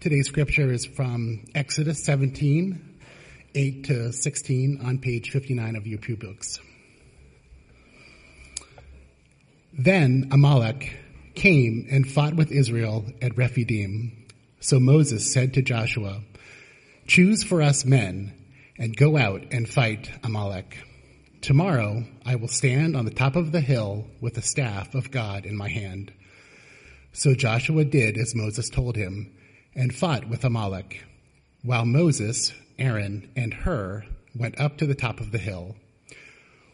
Today's scripture is from Exodus 17, 8 to 16 on page 59 of your pew books. Then Amalek came and fought with Israel at Rephidim. So Moses said to Joshua, Choose for us men and go out and fight Amalek. Tomorrow I will stand on the top of the hill with the staff of God in my hand. So Joshua did as Moses told him and fought with Amalek, while Moses, Aaron, and Hur went up to the top of the hill.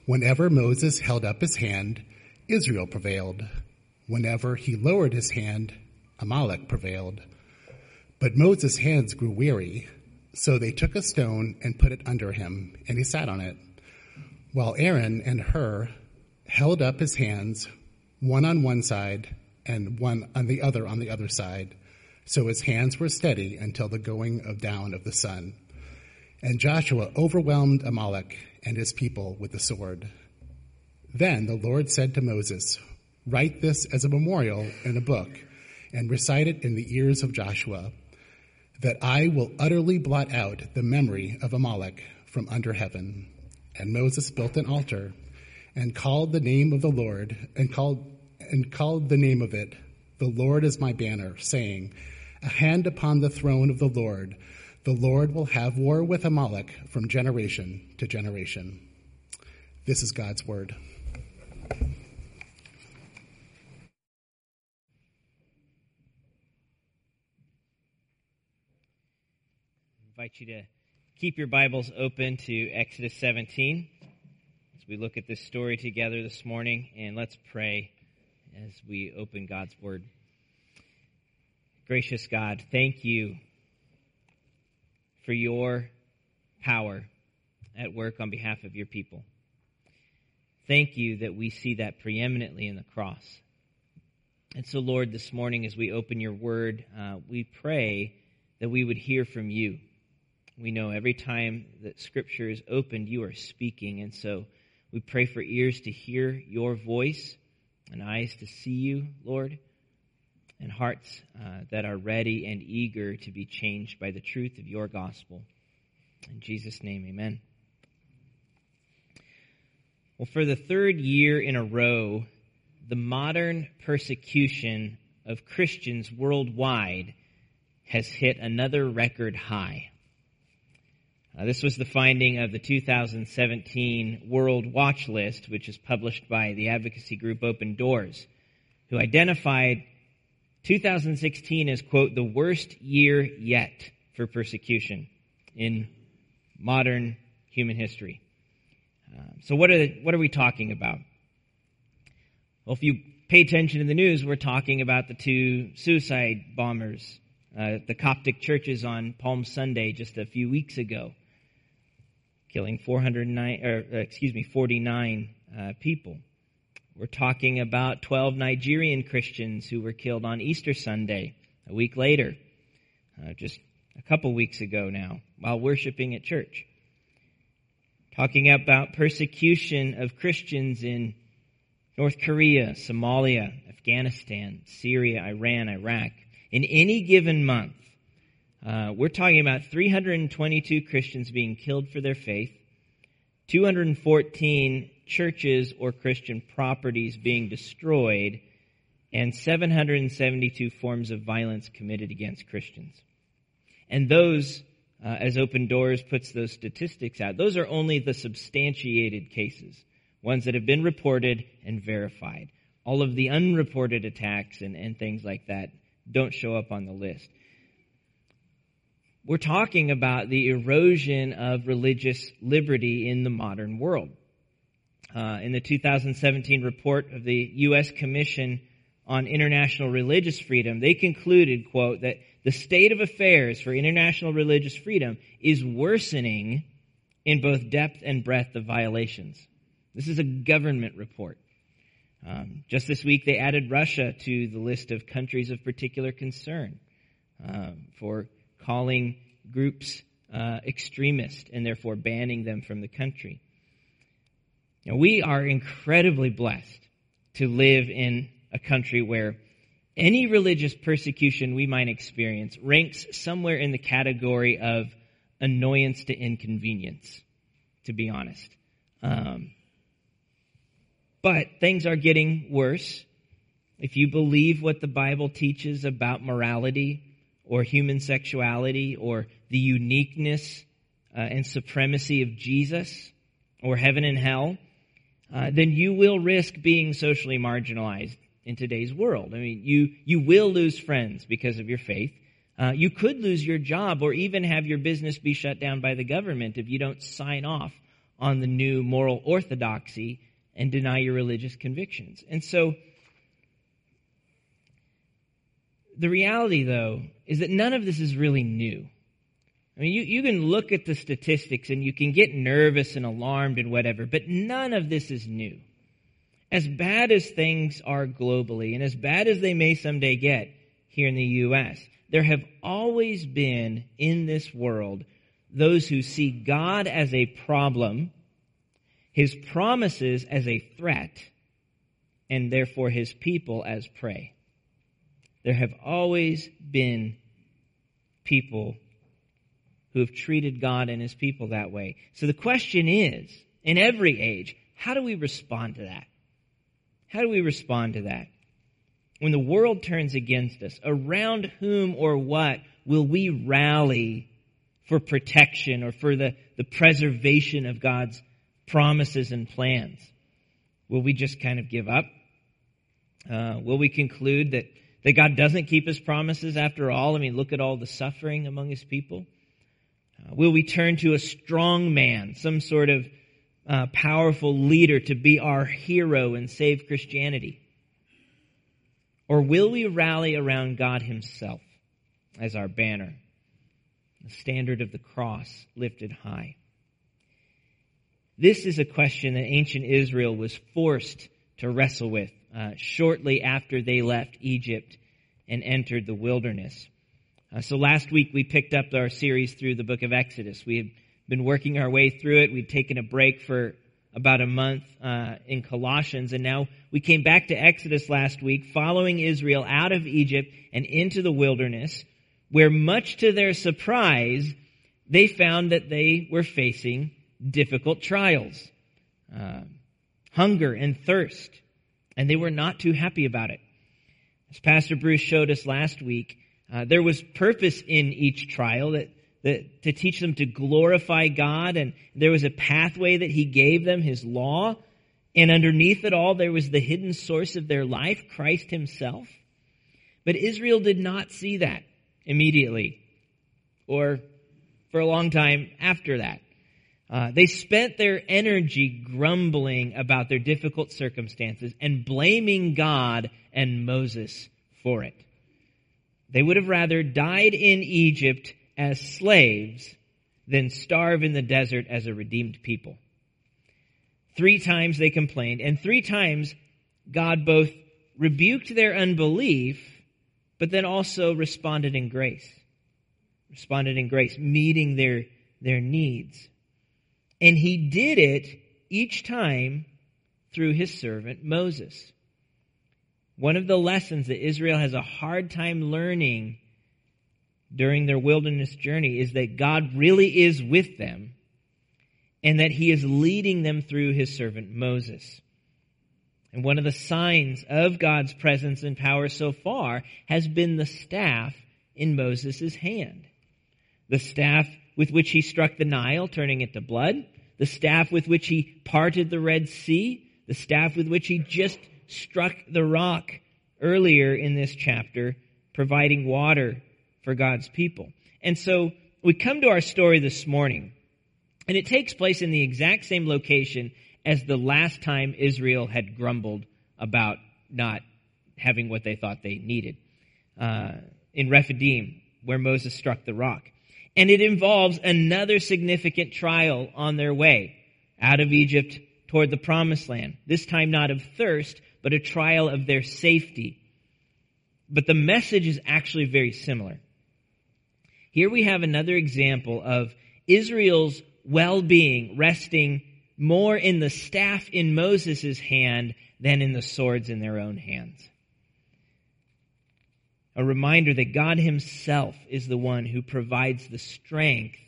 Whenever Moses held up his hand, Israel prevailed. Whenever he lowered his hand, Amalek prevailed. But Moses' hands grew weary, so they took a stone and put it under him, and he sat on it, while Aaron and Hur held up his hands, one on one side and one on the other on the other side. So his hands were steady until the going of down of the sun. And Joshua overwhelmed Amalek and his people with the sword. Then the Lord said to Moses, Write this as a memorial in a book and recite it in the ears of Joshua, that I will utterly blot out the memory of Amalek from under heaven. And Moses built an altar and called the name of the Lord and called and called the name of it, The Lord is my banner, saying, A hand upon the throne of the Lord. The Lord will have war with Amalek from generation to generation. This is God's word. I invite you to keep your Bibles open to Exodus 17 as we look at this story together this morning, and let's pray as we open God's Word. Gracious God, thank you for your power at work on behalf of your people. Thank you that we see that preeminently in the cross. And so, Lord, this morning as we open your word, uh, we pray that we would hear from you. We know every time that scripture is opened, you are speaking. And so we pray for ears to hear your voice and eyes to see you, Lord, and hearts uh, that are ready and eager to be changed by the truth of your gospel. In Jesus' name, amen. Well, for the third year in a row, the modern persecution of Christians worldwide has hit another record high. Uh, this was the finding of the 2017 World Watch List, which is published by the advocacy group Open Doors, who identified 2016 is, quote, the worst year yet for persecution in modern human history. Uh, so what are, what are we talking about? Well, if you pay attention to the news, we're talking about the two suicide bombers uh, the Coptic churches on Palm Sunday just a few weeks ago killing 409, or, uh, excuse me, 49 uh, people. We're talking about 12 Nigerian Christians who were killed on Easter Sunday, a week later, uh, just a couple weeks ago now, while worshiping at church. Talking about persecution of Christians in North Korea, Somalia, Afghanistan, Syria, Iran, Iraq. In any given month, uh, we're talking about 322 Christians being killed for their faith, 214 churches or Christian properties being destroyed, and 772 forms of violence committed against Christians. And those, uh, as Open Doors puts those statistics out, those are only the substantiated cases, ones that have been reported and verified. All of the unreported attacks and, and things like that don't show up on the list we're talking about the erosion of religious liberty in the modern world. Uh, in the 2017 report of the U.S. Commission on International Religious Freedom, they concluded, quote, that the state of affairs for international religious freedom is worsening in both depth and breadth of violations. This is a government report. Um, just this week, they added Russia to the list of countries of particular concern um, for calling groups uh, extremist and therefore banning them from the country. We are incredibly blessed to live in a country where any religious persecution we might experience ranks somewhere in the category of annoyance to inconvenience, to be honest. Um, but things are getting worse. If you believe what the Bible teaches about morality or human sexuality or the uniqueness uh, and supremacy of Jesus or heaven and hell, uh, then you will risk being socially marginalized in today's world. I mean, you, you will lose friends because of your faith. Uh, you could lose your job or even have your business be shut down by the government if you don't sign off on the new moral orthodoxy and deny your religious convictions. And so, the reality, though, is that none of this is really new. I mean, you, you can look at the statistics and you can get nervous and alarmed and whatever, but none of this is new. As bad as things are globally, and as bad as they may someday get here in the U.S., there have always been in this world those who see God as a problem, His promises as a threat, and therefore His people as prey. There have always been people who have treated God and His people that way. So the question is, in every age, how do we respond to that? How do we respond to that? When the world turns against us, around whom or what will we rally for protection or for the, the preservation of God's promises and plans? Will we just kind of give up? Uh, will we conclude that that God doesn't keep his promises after all. I mean, look at all the suffering among his people. Uh, will we turn to a strong man, some sort of uh, powerful leader to be our hero and save Christianity? Or will we rally around God himself as our banner, the standard of the cross lifted high? This is a question that ancient Israel was forced to wrestle with uh, shortly after they left Egypt and entered the wilderness. Uh, so last week we picked up our series through the book of Exodus. We had been working our way through it. We'd taken a break for about a month uh, in Colossians, and now we came back to Exodus last week, following Israel out of Egypt and into the wilderness, where much to their surprise, they found that they were facing difficult trials, uh, hunger and thirst, and they were not too happy about it. As Pastor Bruce showed us last week, uh, there was purpose in each trial that, that to teach them to glorify God, and there was a pathway that He gave them, His law, and underneath it all, there was the hidden source of their life, Christ Himself. But Israel did not see that immediately, or for a long time after that. Uh, they spent their energy grumbling about their difficult circumstances and blaming God and Moses for it. They would have rather died in Egypt as slaves than starve in the desert as a redeemed people. Three times they complained, and three times God both rebuked their unbelief, but then also responded in grace. Responded in grace, meeting their, their needs. And he did it each time through his servant Moses. One of the lessons that Israel has a hard time learning during their wilderness journey is that God really is with them and that he is leading them through his servant Moses. And one of the signs of God's presence and power so far has been the staff in Moses' hand. The staff with which he struck the Nile, turning it to blood, the staff with which he parted the Red Sea, the staff with which he just struck the rock earlier in this chapter, providing water for God's people. And so we come to our story this morning, and it takes place in the exact same location as the last time Israel had grumbled about not having what they thought they needed. Uh, in Rephidim, where Moses struck the rock. And it involves another significant trial on their way out of Egypt toward the promised land. This time not of thirst, but a trial of their safety. But the message is actually very similar. Here we have another example of Israel's well-being resting more in the staff in Moses' hand than in the swords in their own hands. a reminder that God Himself is the one who provides the strength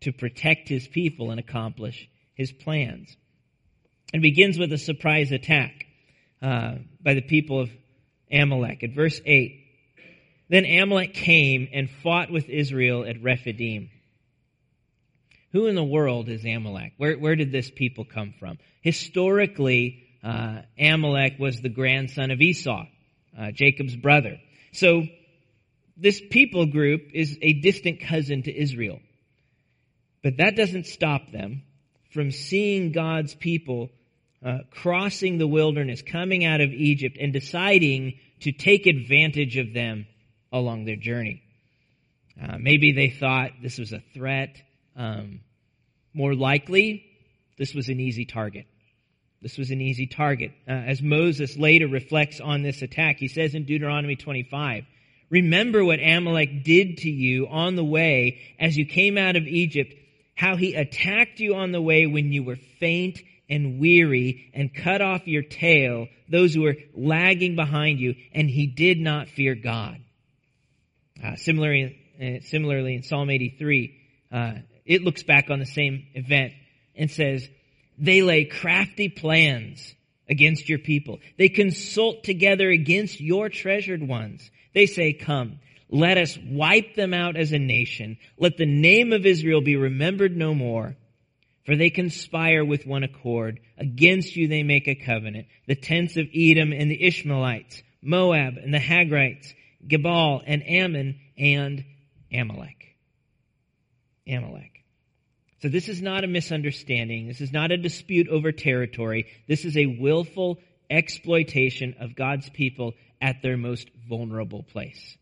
to protect His people and accomplish His plans. It begins with a surprise attack uh, by the people of Amalek. At verse 8, then Amalek came and fought with Israel at Rephidim. Who in the world is Amalek? Where, where did this people come from? Historically, uh, Amalek was the grandson of Esau, uh, Jacob's brother. So this people group is a distant cousin to Israel. But that doesn't stop them from seeing God's people uh, crossing the wilderness, coming out of Egypt, and deciding to take advantage of them along their journey. Uh, maybe they thought this was a threat. Um, more likely, this was an easy target. This was an easy target. Uh, as Moses later reflects on this attack, he says in Deuteronomy 25, Remember what Amalek did to you on the way as you came out of Egypt, how he attacked you on the way when you were faint and weary and cut off your tail, those who were lagging behind you, and he did not fear God. Uh, similarly, uh, similarly in Psalm 83, uh, it looks back on the same event and says, they lay crafty plans against your people. They consult together against your treasured ones. They say, come, let us wipe them out as a nation. Let the name of Israel be remembered no more. For they conspire with one accord. Against you they make a covenant. The tents of Edom and the Ishmaelites, Moab and the Hagrites, Gebal and Ammon and Amalek. Amalek. So this is not a misunderstanding. This is not a dispute over territory. This is a willful exploitation of God's people at their most vulnerable place.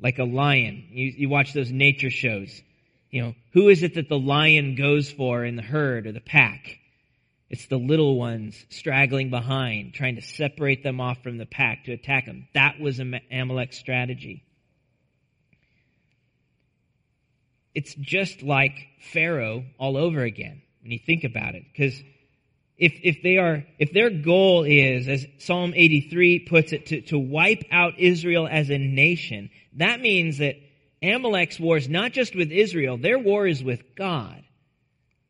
Like a lion. You, you watch those nature shows. You know, who is it that the lion goes for in the herd or the pack? It's the little ones straggling behind, trying to separate them off from the pack to attack them. That was Amalek's strategy. it's just like Pharaoh all over again when you think about it. Because if, if they are, if their goal is, as Psalm 83 puts it, to, to wipe out Israel as a nation, that means that Amalek's war is not just with Israel, their war is with God,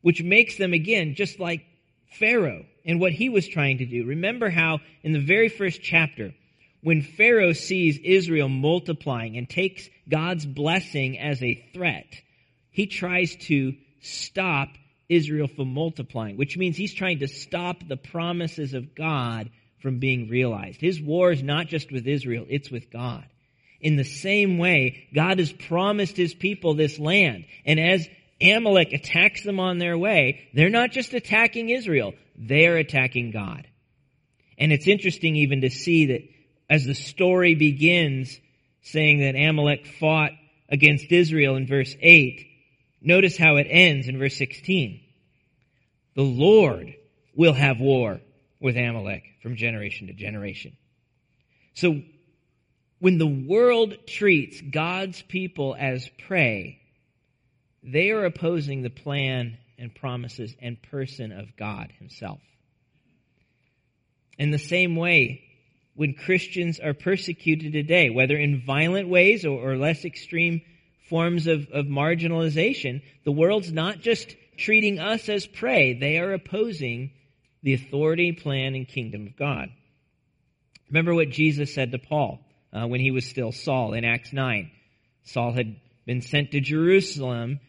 which makes them again just like Pharaoh and what he was trying to do. Remember how in the very first chapter, when Pharaoh sees Israel multiplying and takes God's blessing as a threat, he tries to stop Israel from multiplying, which means he's trying to stop the promises of God from being realized. His war is not just with Israel, it's with God. In the same way, God has promised his people this land. And as Amalek attacks them on their way, they're not just attacking Israel, they're attacking God. And it's interesting even to see that as the story begins saying that Amalek fought against Israel in verse 8, Notice how it ends in verse 16. The Lord will have war with Amalek from generation to generation. So when the world treats God's people as prey, they are opposing the plan and promises and person of God himself. In the same way, when Christians are persecuted today, whether in violent ways or, or less extreme forms of, of marginalization, the world's not just treating us as prey, they are opposing the authority, plan, and kingdom of God. Remember what Jesus said to Paul uh, when he was still Saul in Acts 9. Saul had been sent to Jerusalem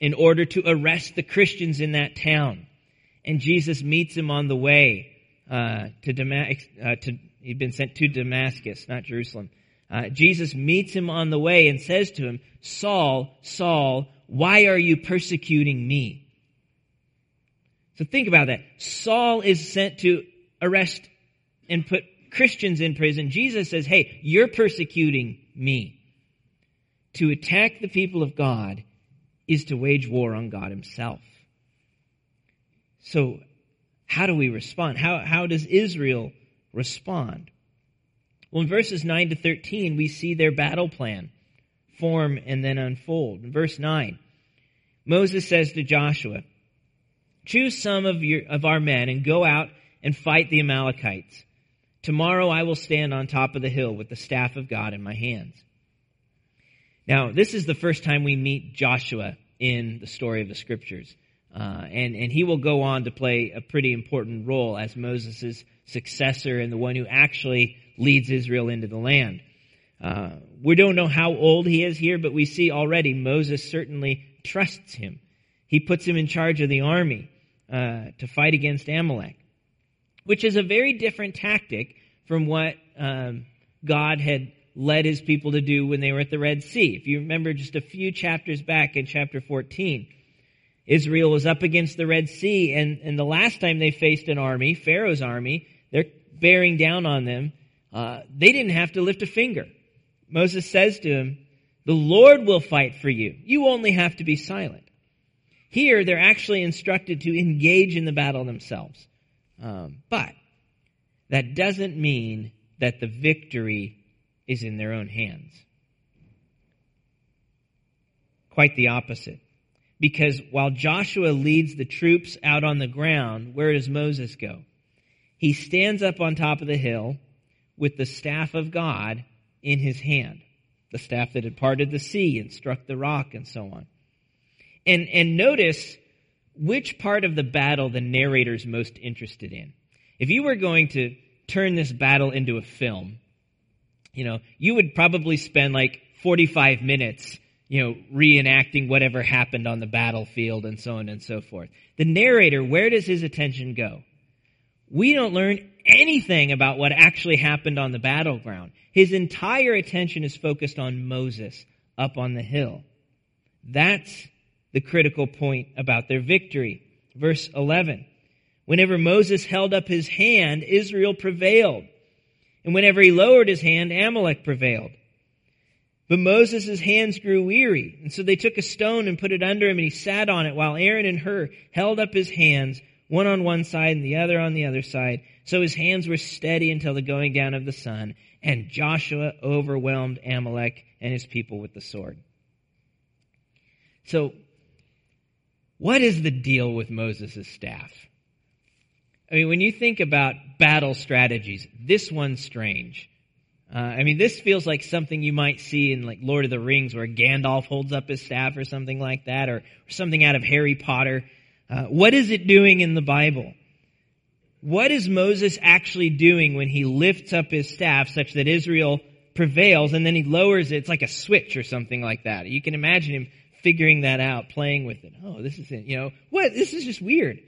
in order to arrest the Christians in that town. And Jesus meets him on the way uh, to Damascus. Uh, to, he'd been sent to Damascus, not Jerusalem. Uh, Jesus meets him on the way and says to him, Saul, Saul, why are you persecuting me? So think about that. Saul is sent to arrest and put Christians in prison. Jesus says, hey, you're persecuting me. To attack the people of God is to wage war on God himself. So how do we respond? How, how does Israel respond? Well, in verses 9 to 13, we see their battle plan form and then unfold. In verse 9, Moses says to Joshua, Choose some of, your, of our men and go out and fight the Amalekites. Tomorrow I will stand on top of the hill with the staff of God in my hands. Now, this is the first time we meet Joshua in the story of the scriptures. Uh, and, and he will go on to play a pretty important role as Moses' successor and the one who actually leads Israel into the land. Uh, we don't know how old he is here, but we see already Moses certainly trusts him. He puts him in charge of the army uh, to fight against Amalek, which is a very different tactic from what um, God had led his people to do when they were at the Red Sea. If you remember just a few chapters back in chapter 14, Israel was up against the Red Sea, and, and the last time they faced an army, Pharaoh's army, they're bearing down on them. Uh, they didn't have to lift a finger. Moses says to him, The Lord will fight for you. You only have to be silent. Here, they're actually instructed to engage in the battle themselves. Um, but that doesn't mean that the victory is in their own hands. Quite the opposite. Because while Joshua leads the troops out on the ground, where does Moses go? He stands up on top of the hill with the staff of God in his hand, the staff that had parted the sea and struck the rock and so on. And, and notice which part of the battle the narrator's most interested in. If you were going to turn this battle into a film, you know, you would probably spend like 45 minutes, you know, reenacting whatever happened on the battlefield and so on and so forth. The narrator, where does his attention go? We don't learn anything about what actually happened on the battleground. His entire attention is focused on Moses up on the hill. That's the critical point about their victory. Verse 11. Whenever Moses held up his hand, Israel prevailed. And whenever he lowered his hand, Amalek prevailed. But Moses' hands grew weary, and so they took a stone and put it under him, and he sat on it, while Aaron and Hur held up his hands, one on one side and the other on the other side. So his hands were steady until the going down of the sun, and Joshua overwhelmed Amalek and his people with the sword. So, what is the deal with Moses' staff? I mean, when you think about battle strategies, this one's strange. Uh, I mean, this feels like something you might see in like Lord of the Rings where Gandalf holds up his staff or something like that, or, or something out of Harry Potter. Uh, what is it doing in the Bible? What is Moses actually doing when he lifts up his staff such that Israel prevails and then he lowers it? It's like a switch or something like that. You can imagine him figuring that out, playing with it. Oh, this is it. You know, what? This is just weird.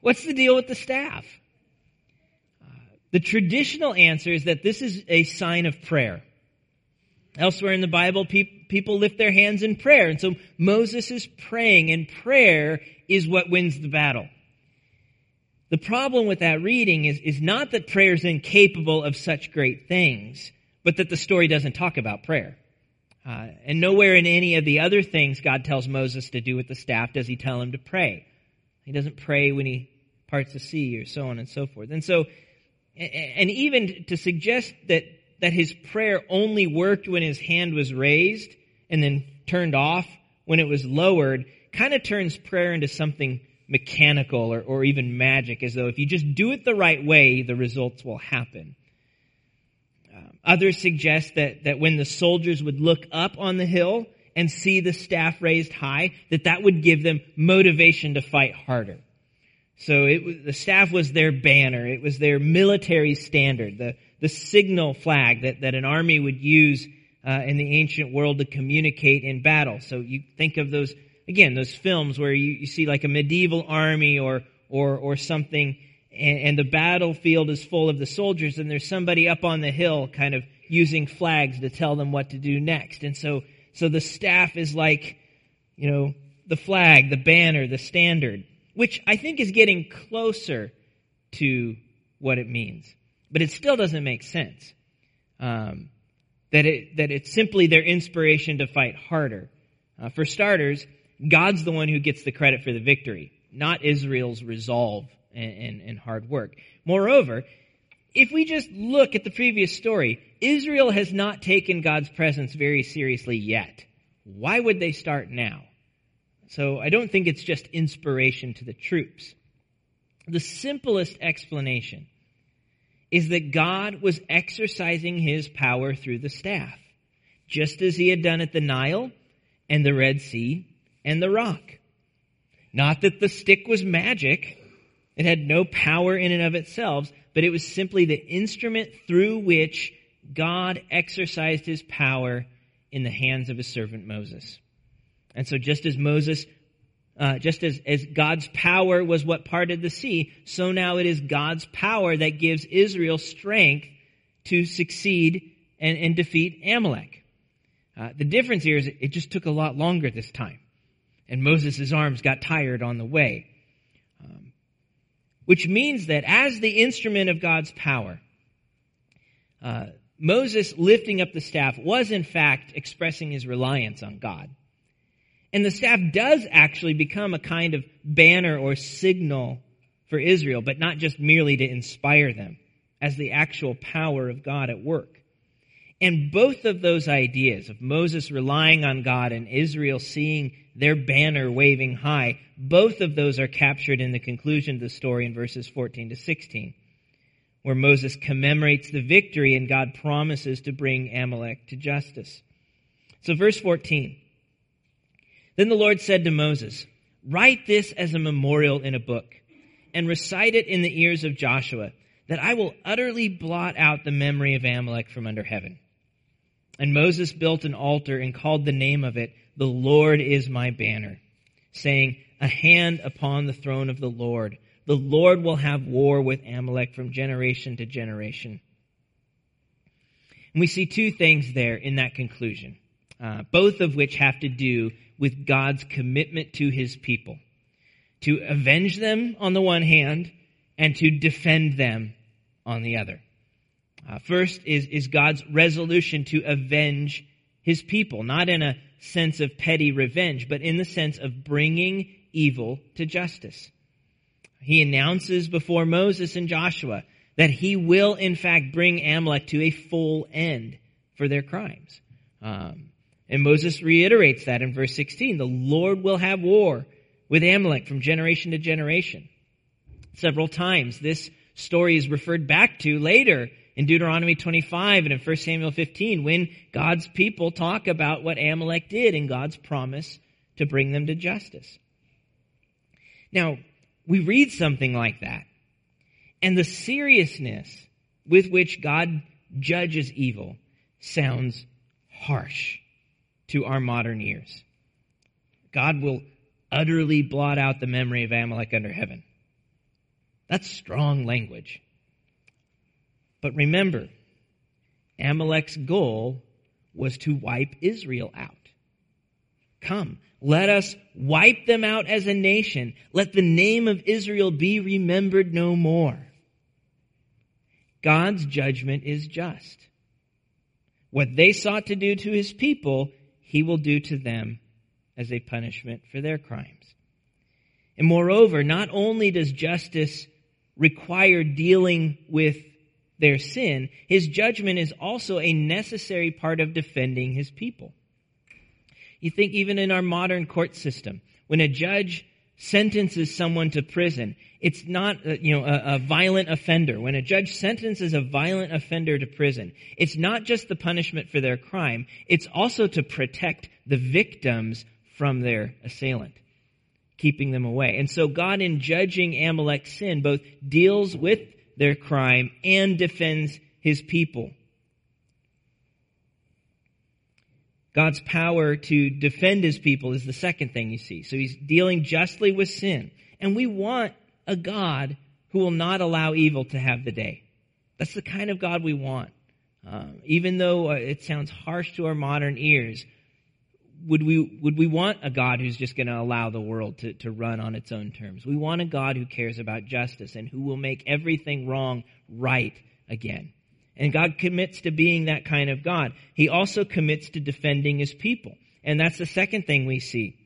What's the deal with the staff? The traditional answer is that this is a sign of prayer. Elsewhere in the Bible, pe- people lift their hands in prayer. And so Moses is praying, and prayer is what wins the battle. The problem with that reading is, is not that prayer is incapable of such great things, but that the story doesn't talk about prayer. Uh, and nowhere in any of the other things God tells Moses to do with the staff does he tell him to pray. He doesn't pray when he parts the sea or so on and so forth. And so, and even to suggest that, that his prayer only worked when his hand was raised and then turned off when it was lowered kind of turns prayer into something mechanical or, or even magic, as though if you just do it the right way, the results will happen. Others suggest that, that when the soldiers would look up on the hill and see the staff raised high, that that would give them motivation to fight harder. So it, the staff was their banner. It was their military standard, the, the signal flag that, that an army would use uh, in the ancient world to communicate in battle. So you think of those, again, those films where you, you see like a medieval army or, or, or something, and, and the battlefield is full of the soldiers, and there's somebody up on the hill kind of using flags to tell them what to do next. And so, so the staff is like, you know, the flag, the banner, the standard which I think is getting closer to what it means. But it still doesn't make sense. Um, that it that it's simply their inspiration to fight harder. Uh, for starters, God's the one who gets the credit for the victory, not Israel's resolve and, and, and hard work. Moreover, if we just look at the previous story, Israel has not taken God's presence very seriously yet. Why would they start now? So I don't think it's just inspiration to the troops. The simplest explanation is that God was exercising his power through the staff, just as he had done at the Nile and the Red Sea and the rock. Not that the stick was magic. It had no power in and of itself, but it was simply the instrument through which God exercised his power in the hands of his servant Moses. And so just as Moses, uh, just as, as God's power was what parted the sea, so now it is God's power that gives Israel strength to succeed and, and defeat Amalek. Uh, the difference here is it just took a lot longer this time and Moses' arms got tired on the way. Which means that as the instrument of God's power, uh, Moses lifting up the staff was in fact expressing his reliance on God. And the staff does actually become a kind of banner or signal for Israel, but not just merely to inspire them as the actual power of God at work. And both of those ideas of Moses relying on God and Israel seeing their banner waving high, both of those are captured in the conclusion of the story in verses 14 to 16, where Moses commemorates the victory and God promises to bring Amalek to justice. So verse 14. Then the Lord said to Moses, Write this as a memorial in a book and recite it in the ears of Joshua, that I will utterly blot out the memory of Amalek from under heaven. And Moses built an altar and called the name of it, The Lord is my banner, saying, A hand upon the throne of the Lord. The Lord will have war with Amalek from generation to generation. And we see two things there in that conclusion, uh, both of which have to do with God's commitment to his people to avenge them on the one hand and to defend them on the other. Uh, first is, is God's resolution to avenge his people, not in a sense of petty revenge, but in the sense of bringing evil to justice. He announces before Moses and Joshua that he will in fact bring Amalek to a full end for their crimes. Um, and Moses reiterates that in verse 16. The Lord will have war with Amalek from generation to generation. Several times this story is referred back to later in Deuteronomy 25 and in 1 Samuel 15 when God's people talk about what Amalek did and God's promise to bring them to justice. Now, we read something like that and the seriousness with which God judges evil sounds harsh to our modern ears. God will utterly blot out the memory of Amalek under heaven. That's strong language. But remember, Amalek's goal was to wipe Israel out. Come, let us wipe them out as a nation. Let the name of Israel be remembered no more. God's judgment is just. What they sought to do to his people, he will do to them as a punishment for their crimes. And moreover, not only does justice require dealing with their sin, his judgment is also a necessary part of defending his people. You think even in our modern court system, when a judge sentences someone to prison, it's not, uh, you know, a, a, violent offender. When a judge sentences a violent offender to prison, it's not just the punishment for their crime, it's also to protect the victims from their assailant, keeping them away. And so God, in judging Amalek's sin, both deals with their crime and defends his people. God's power to defend his people is the second thing you see. So he's dealing justly with sin. And we want a God who will not allow evil to have the day. That's the kind of God we want. Um, even though uh, it sounds harsh to our modern ears, would we, would we want a God who's just going to allow the world to, to run on its own terms? We want a God who cares about justice and who will make everything wrong right again. And God commits to being that kind of God. He also commits to defending his people. And that's the second thing we see.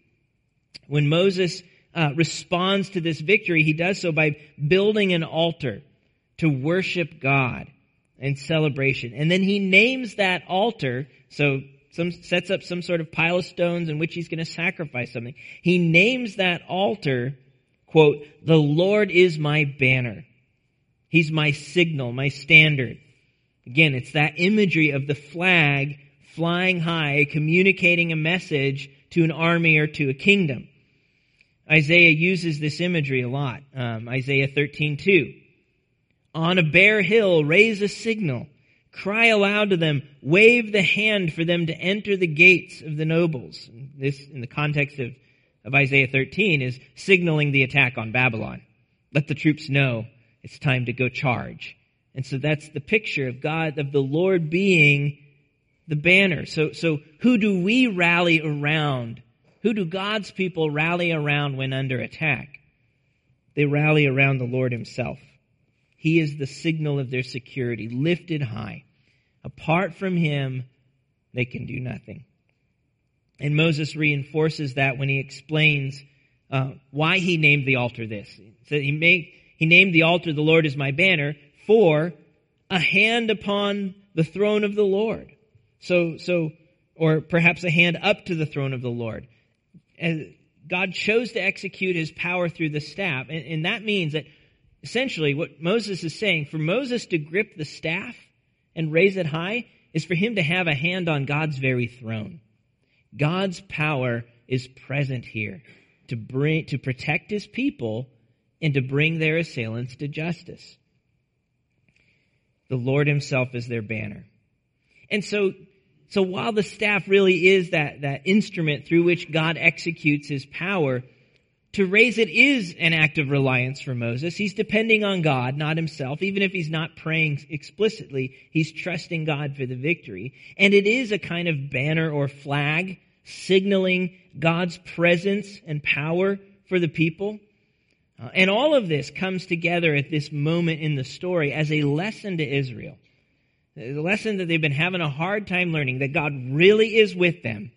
When Moses uh, responds to this victory, he does so by building an altar to worship God in celebration. And then he names that altar, so some, sets up some sort of pile of stones in which he's going to sacrifice something. He names that altar, quote, the Lord is my banner. He's my signal, my standard. Again, it's that imagery of the flag flying high, communicating a message to an army or to a kingdom. Isaiah uses this imagery a lot. Um, Isaiah 13:2. On a bare hill, raise a signal. Cry aloud to them. Wave the hand for them to enter the gates of the nobles. This, in the context of, of Isaiah 13, is signaling the attack on Babylon. Let the troops know it's time to go charge. And so that's the picture of God, of the Lord being the banner. So, so who do we rally around? Who do God's people rally around when under attack? They rally around the Lord himself. He is the signal of their security, lifted high. Apart from him, they can do nothing. And Moses reinforces that when he explains uh, why he named the altar this. So he, made, he named the altar, the Lord is my banner, for a hand upon the throne of the Lord. So, so, or perhaps a hand up to the throne of the Lord. God chose to execute his power through the staff. And, and that means that essentially what Moses is saying, for Moses to grip the staff and raise it high is for him to have a hand on God's very throne. God's power is present here to bring, to protect his people and to bring their assailants to justice. The Lord himself is their banner. And so, so while the staff really is that, that instrument through which God executes his power, to raise it is an act of reliance for Moses. He's depending on God, not himself. Even if he's not praying explicitly, he's trusting God for the victory. And it is a kind of banner or flag signaling God's presence and power for the people. Uh, and all of this comes together at this moment in the story as a lesson to Israel. The lesson that they've been having a hard time learning that God really is with them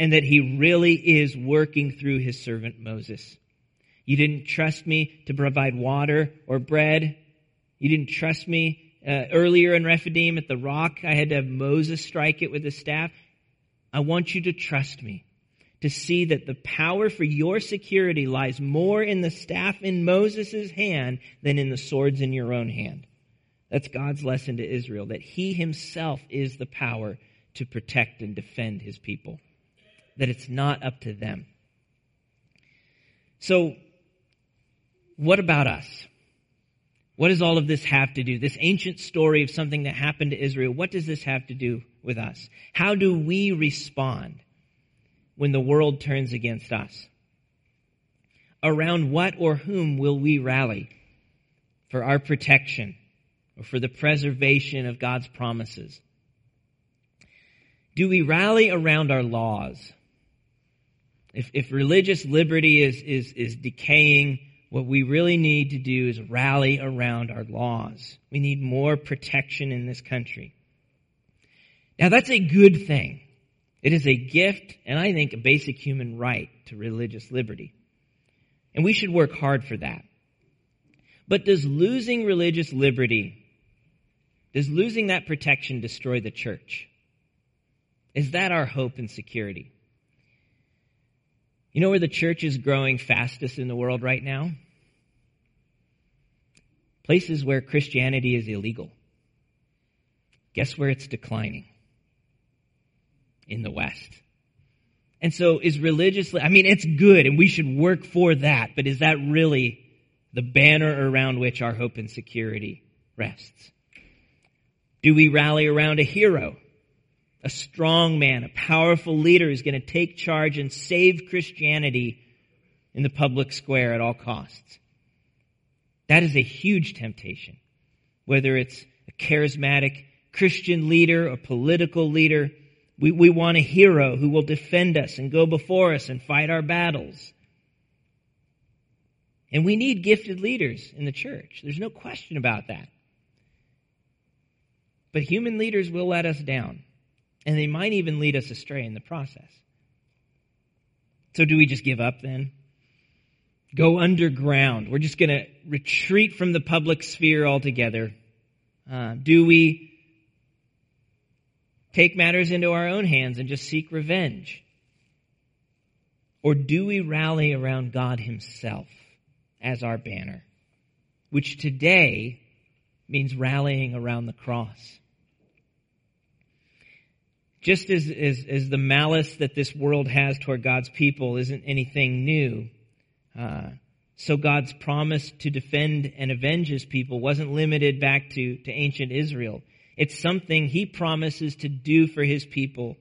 and that he really is working through his servant Moses. You didn't trust me to provide water or bread. You didn't trust me uh, earlier in Rephidim at the rock. I had to have Moses strike it with a staff. I want you to trust me to see that the power for your security lies more in the staff in Moses' hand than in the swords in your own hand. That's God's lesson to Israel, that he himself is the power to protect and defend his people. That it's not up to them. So, what about us? What does all of this have to do? This ancient story of something that happened to Israel, what does this have to do with us? How do we respond when the world turns against us? Around what or whom will we rally for our protection, or for the preservation of God's promises? Do we rally around our laws? If, if religious liberty is, is, is decaying, what we really need to do is rally around our laws. We need more protection in this country. Now that's a good thing. It is a gift and I think a basic human right to religious liberty. And we should work hard for that. But does losing religious liberty does losing that protection destroy the church? Is that our hope and security? You know where the church is growing fastest in the world right now? Places where Christianity is illegal. Guess where it's declining? In the West. And so is religiously, I mean, it's good and we should work for that, but is that really the banner around which our hope and security rests? Do we rally around a hero? A strong man, a powerful leader who's going to take charge and save Christianity in the public square at all costs. That is a huge temptation. Whether it's a charismatic Christian leader, a political leader, we, we want a hero who will defend us and go before us and fight our battles. And we need gifted leaders in the church. There's no question about that. But human leaders will let us down. And they might even lead us astray in the process. So do we just give up then? Go underground. We're just going to retreat from the public sphere altogether. Uh, do we take matters into our own hands and just seek revenge? Or do we rally around God Himself as our banner? Which today means rallying around the cross. Just as, as, as the malice that this world has toward God's people isn't anything new, uh, so God's promise to defend and avenge his people wasn't limited back to, to ancient Israel. It's something he promises to do for his people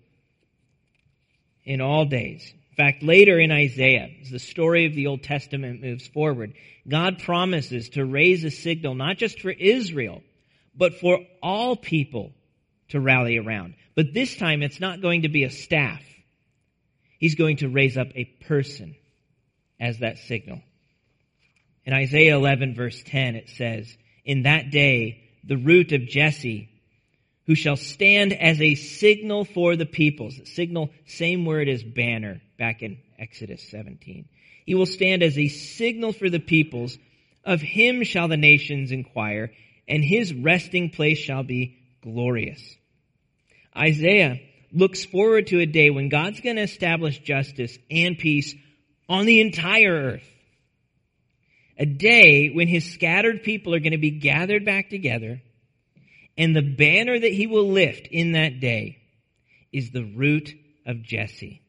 in all days. In fact, later in Isaiah, as the story of the Old Testament moves forward, God promises to raise a signal not just for Israel, but for all people to rally around. But this time it's not going to be a staff. He's going to raise up a person as that signal. In Isaiah 11 verse 10 it says, In that day the root of Jesse, who shall stand as a signal for the peoples. Signal, same word as banner back in Exodus 17. He will stand as a signal for the peoples. Of him shall the nations inquire, and his resting place shall be glorious. Isaiah looks forward to a day when God's going to establish justice and peace on the entire earth. A day when his scattered people are going to be gathered back together, and the banner that he will lift in that day is the root of Jesse.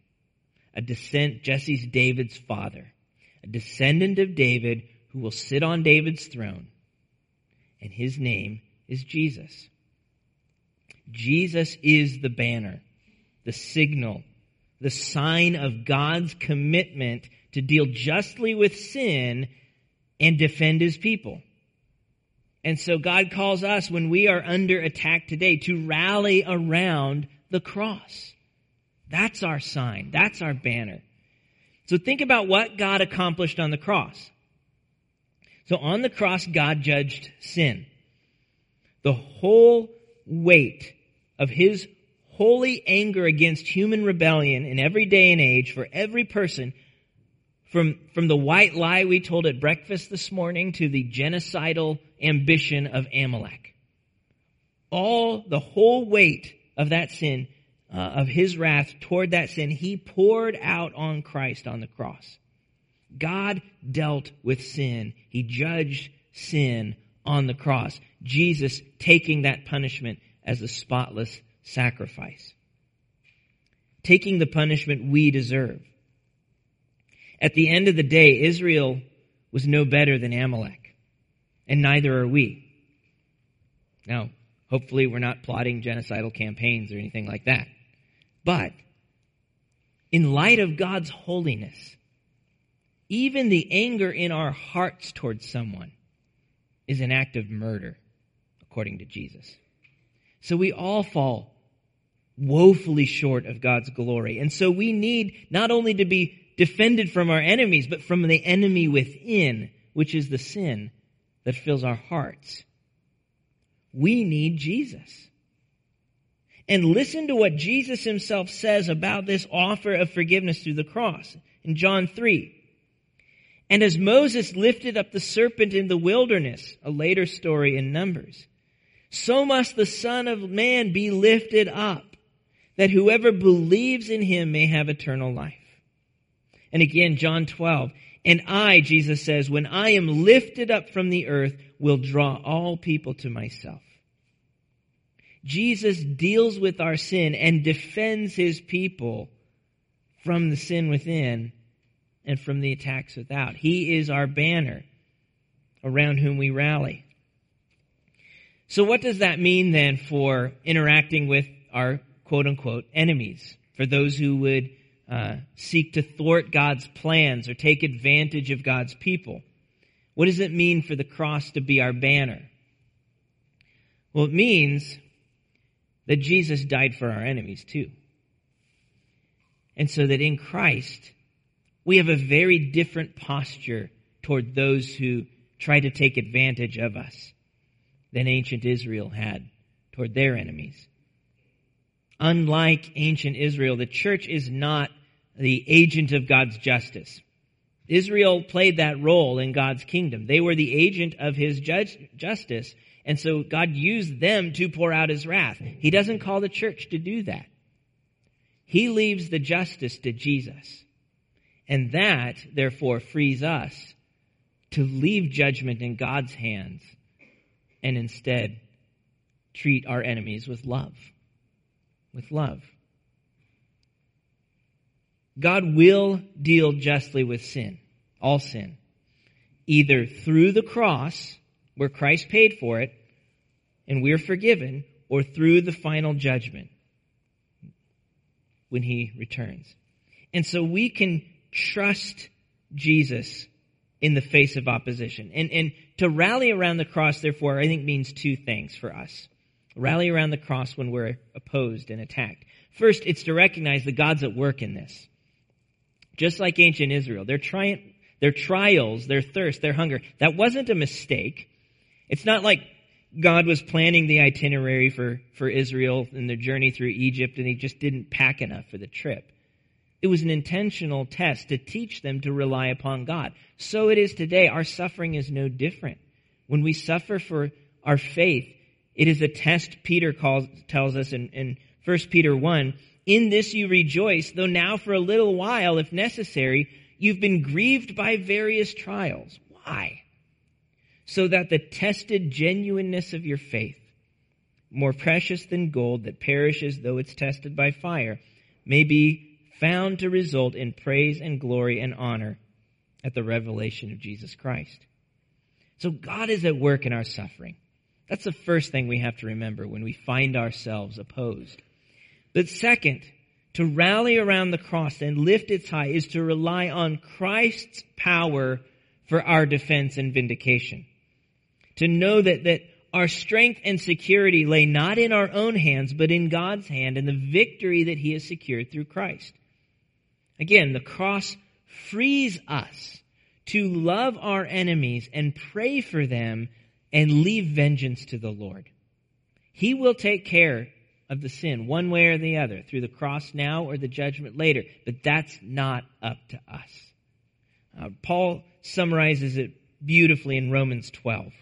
A descent, Jesse's David's father. A descendant of David who will sit on David's throne. And his name is Jesus. Jesus is the banner, the signal, the sign of God's commitment to deal justly with sin and defend his people. And so God calls us when we are under attack today to rally around the cross. That's our sign. That's our banner. So think about what God accomplished on the cross. So on the cross, God judged sin. The whole weight of his holy anger against human rebellion in every day and age for every person from, from the white lie we told at breakfast this morning to the genocidal ambition of Amalek. All, the whole weight of that sin, uh, of his wrath toward that sin, he poured out on Christ on the cross. God dealt with sin. He judged sin on the cross. Jesus taking that punishment as a spotless sacrifice. Taking the punishment we deserve. At the end of the day, Israel was no better than Amalek, and neither are we. Now, hopefully we're not plotting genocidal campaigns or anything like that. But, in light of God's holiness, even the anger in our hearts towards someone is an act of murder, according to Jesus. So we all fall woefully short of God's glory. And so we need not only to be defended from our enemies, but from the enemy within, which is the sin that fills our hearts. We need Jesus. And listen to what Jesus himself says about this offer of forgiveness through the cross in John 3. And as Moses lifted up the serpent in the wilderness, a later story in Numbers, so must the Son of Man be lifted up, that whoever believes in him may have eternal life. And again, John 12, and I, Jesus says, when I am lifted up from the earth, will draw all people to myself. Jesus deals with our sin and defends his people from the sin within and from the attacks without. He is our banner around whom we rally. So what does that mean then for interacting with our quote unquote enemies? For those who would uh, seek to thwart God's plans or take advantage of God's people? What does it mean for the cross to be our banner? Well, it means that Jesus died for our enemies too. And so that in Christ, we have a very different posture toward those who try to take advantage of us than ancient Israel had toward their enemies. Unlike ancient Israel, the church is not the agent of God's justice. Israel played that role in God's kingdom. They were the agent of his judge, justice, and so God used them to pour out his wrath. He doesn't call the church to do that. He leaves the justice to Jesus. And that, therefore, frees us to leave judgment in God's hands and instead treat our enemies with love. With love. God will deal justly with sin, all sin, either through the cross, where Christ paid for it, and we're forgiven, or through the final judgment when he returns. And so we can trust Jesus in the face of opposition. And, and to rally around the cross, therefore, I think means two things for us. Rally around the cross when we're opposed and attacked. First, it's to recognize that God's at work in this. Just like ancient Israel, their, tri- their trials, their thirst, their hunger, that wasn't a mistake. It's not like God was planning the itinerary for, for Israel and their journey through Egypt and he just didn't pack enough for the trip. It was an intentional test to teach them to rely upon God. So it is today. Our suffering is no different. When we suffer for our faith, it is a test Peter calls, tells us in, in 1 Peter 1. In this you rejoice, though now for a little while, if necessary, you've been grieved by various trials. Why? So that the tested genuineness of your faith, more precious than gold that perishes though it's tested by fire, may be found to result in praise and glory and honor at the revelation of Jesus Christ. So God is at work in our suffering. That's the first thing we have to remember when we find ourselves opposed. But second, to rally around the cross and lift its high is to rely on Christ's power for our defense and vindication. To know that, that our strength and security lay not in our own hands, but in God's hand and the victory that He has secured through Christ. Again, the cross frees us to love our enemies and pray for them and leave vengeance to the Lord. He will take care of the sin one way or the other through the cross now or the judgment later, but that's not up to us. Uh, Paul summarizes it beautifully in Romans 12.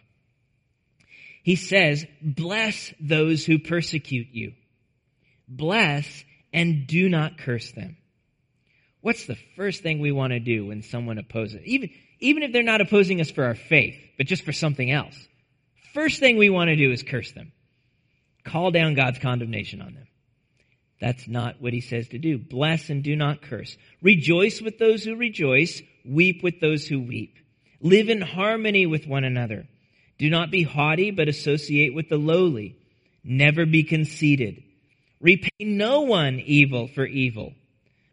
He says, bless those who persecute you. Bless and do not curse them. What's the first thing we want to do when someone opposes? Even, even if they're not opposing us for our faith, but just for something else. First thing we want to do is curse them. Call down God's condemnation on them. That's not what he says to do. Bless and do not curse. Rejoice with those who rejoice. Weep with those who weep. Live in harmony with one another. Do not be haughty, but associate with the lowly. Never be conceited. Repay no one evil for evil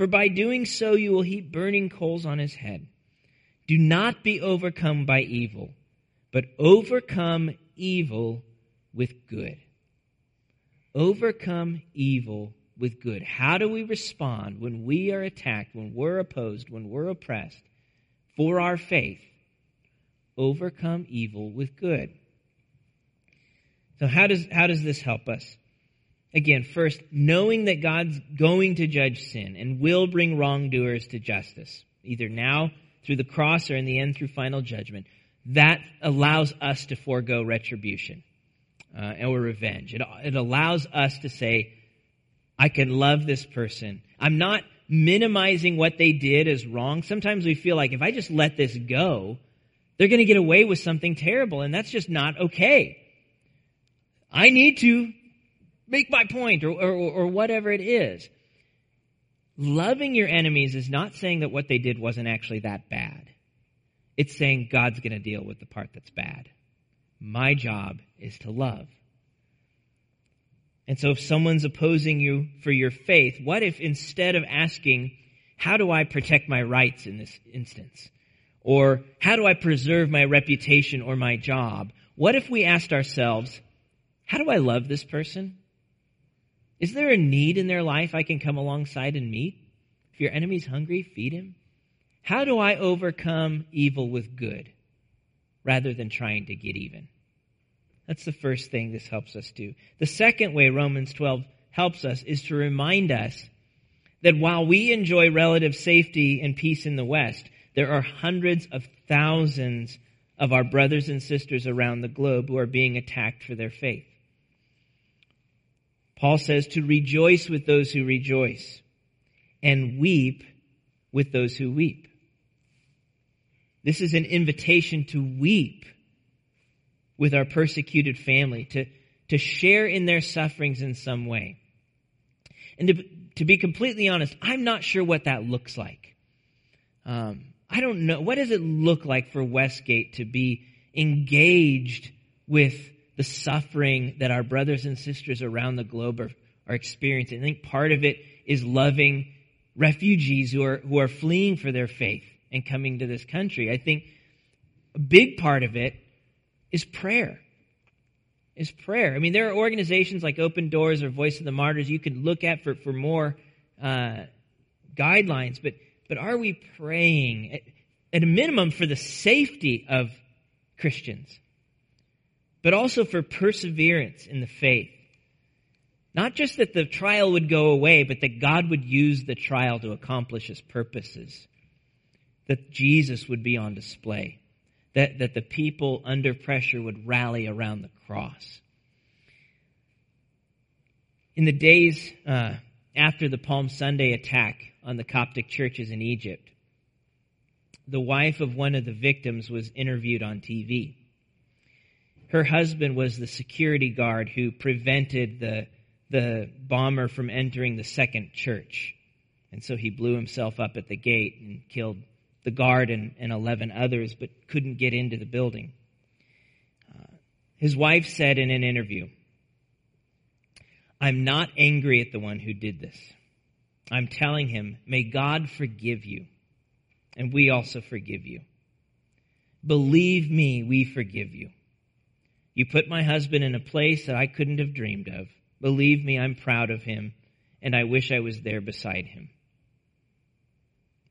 for by doing so you will heap burning coals on his head. Do not be overcome by evil, but overcome evil with good. Overcome evil with good. How do we respond when we are attacked, when we're opposed, when we're oppressed for our faith? Overcome evil with good. So how does, how does this help us? Again, first, knowing that God's going to judge sin and will bring wrongdoers to justice, either now through the cross or in the end through final judgment, that allows us to forego retribution uh, or revenge. It, it allows us to say, I can love this person. I'm not minimizing what they did as wrong. Sometimes we feel like if I just let this go, they're going to get away with something terrible, and that's just not okay. I need to make my point or, or, or whatever it is. Loving your enemies is not saying that what they did wasn't actually that bad. It's saying God's going to deal with the part that's bad. My job is to love. And so if someone's opposing you for your faith, what if instead of asking, how do I protect my rights in this instance? Or how do I preserve my reputation or my job? What if we asked ourselves, how do I love this person? Is there a need in their life I can come alongside and meet? If your enemy's hungry, feed him. How do I overcome evil with good rather than trying to get even? That's the first thing this helps us do. The second way Romans 12 helps us is to remind us that while we enjoy relative safety and peace in the West, there are hundreds of thousands of our brothers and sisters around the globe who are being attacked for their faith. Paul says to rejoice with those who rejoice and weep with those who weep. This is an invitation to weep with our persecuted family, to, to share in their sufferings in some way. And to, to be completely honest, I'm not sure what that looks like. Um, I don't know. What does it look like for Westgate to be engaged with the suffering that our brothers and sisters around the globe are, are experiencing? I think part of it is loving refugees who are, who are fleeing for their faith and coming to this country. I think a big part of it is prayer. Is prayer. I mean, there are organizations like Open Doors or Voice of the Martyrs you could look at for, for more uh, guidelines, but but are we praying at, at a minimum for the safety of Christians, but also for perseverance in the faith? Not just that the trial would go away, but that God would use the trial to accomplish his purposes. That Jesus would be on display. That, that the people under pressure would rally around the cross. In the days uh, after the Palm Sunday attack, on the Coptic churches in Egypt. The wife of one of the victims was interviewed on TV. Her husband was the security guard who prevented the, the bomber from entering the second church. And so he blew himself up at the gate and killed the guard and, and 11 others, but couldn't get into the building. Uh, his wife said in an interview, I'm not angry at the one who did this. I'm telling him, may God forgive you, and we also forgive you. Believe me, we forgive you. You put my husband in a place that I couldn't have dreamed of. Believe me, I'm proud of him, and I wish I was there beside him.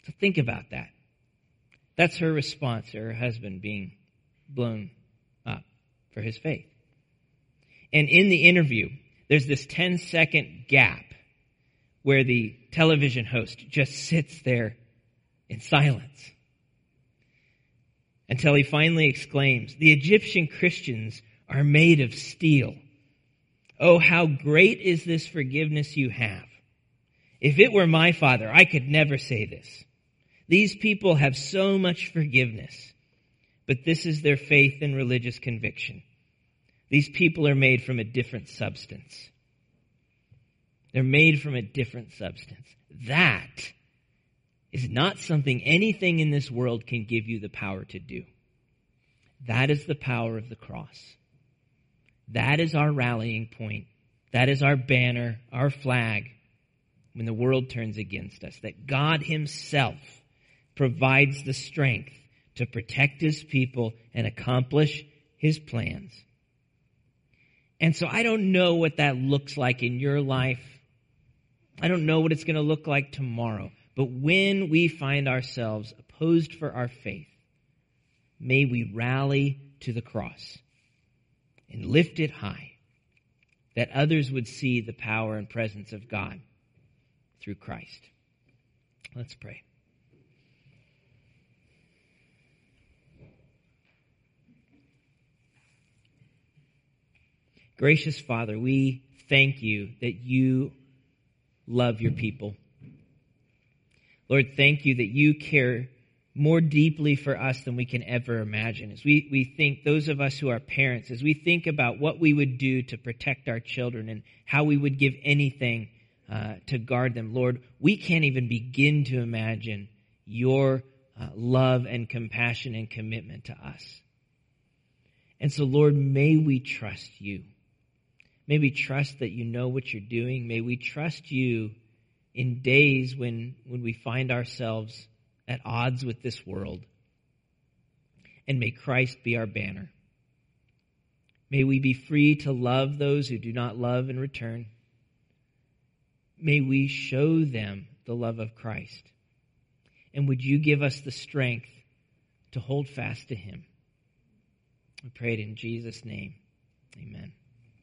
So think about that. That's her response to her husband being blown up for his faith. And in the interview, there's this 10 second gap where the television host just sits there in silence until he finally exclaims, The Egyptian Christians are made of steel. Oh, how great is this forgiveness you have. If it were my father, I could never say this. These people have so much forgiveness, but this is their faith and religious conviction. These people are made from a different substance. They're made from a different substance. That is not something anything in this world can give you the power to do. That is the power of the cross. That is our rallying point. That is our banner, our flag when the world turns against us. That God Himself provides the strength to protect His people and accomplish His plans. And so I don't know what that looks like in your life. I don't know what it's going to look like tomorrow. But when we find ourselves opposed for our faith, may we rally to the cross and lift it high that others would see the power and presence of God through Christ. Let's pray. Gracious Father, we thank you that you love your people. Lord, thank you that you care more deeply for us than we can ever imagine. As we, we think, those of us who are parents, as we think about what we would do to protect our children and how we would give anything uh, to guard them, Lord, we can't even begin to imagine your uh, love and compassion and commitment to us. And so, Lord, may we trust you. May we trust that you know what you're doing. May we trust you in days when, when we find ourselves at odds with this world. And may Christ be our banner. May we be free to love those who do not love in return. May we show them the love of Christ. And would you give us the strength to hold fast to him? We pray it in Jesus' name. Amen.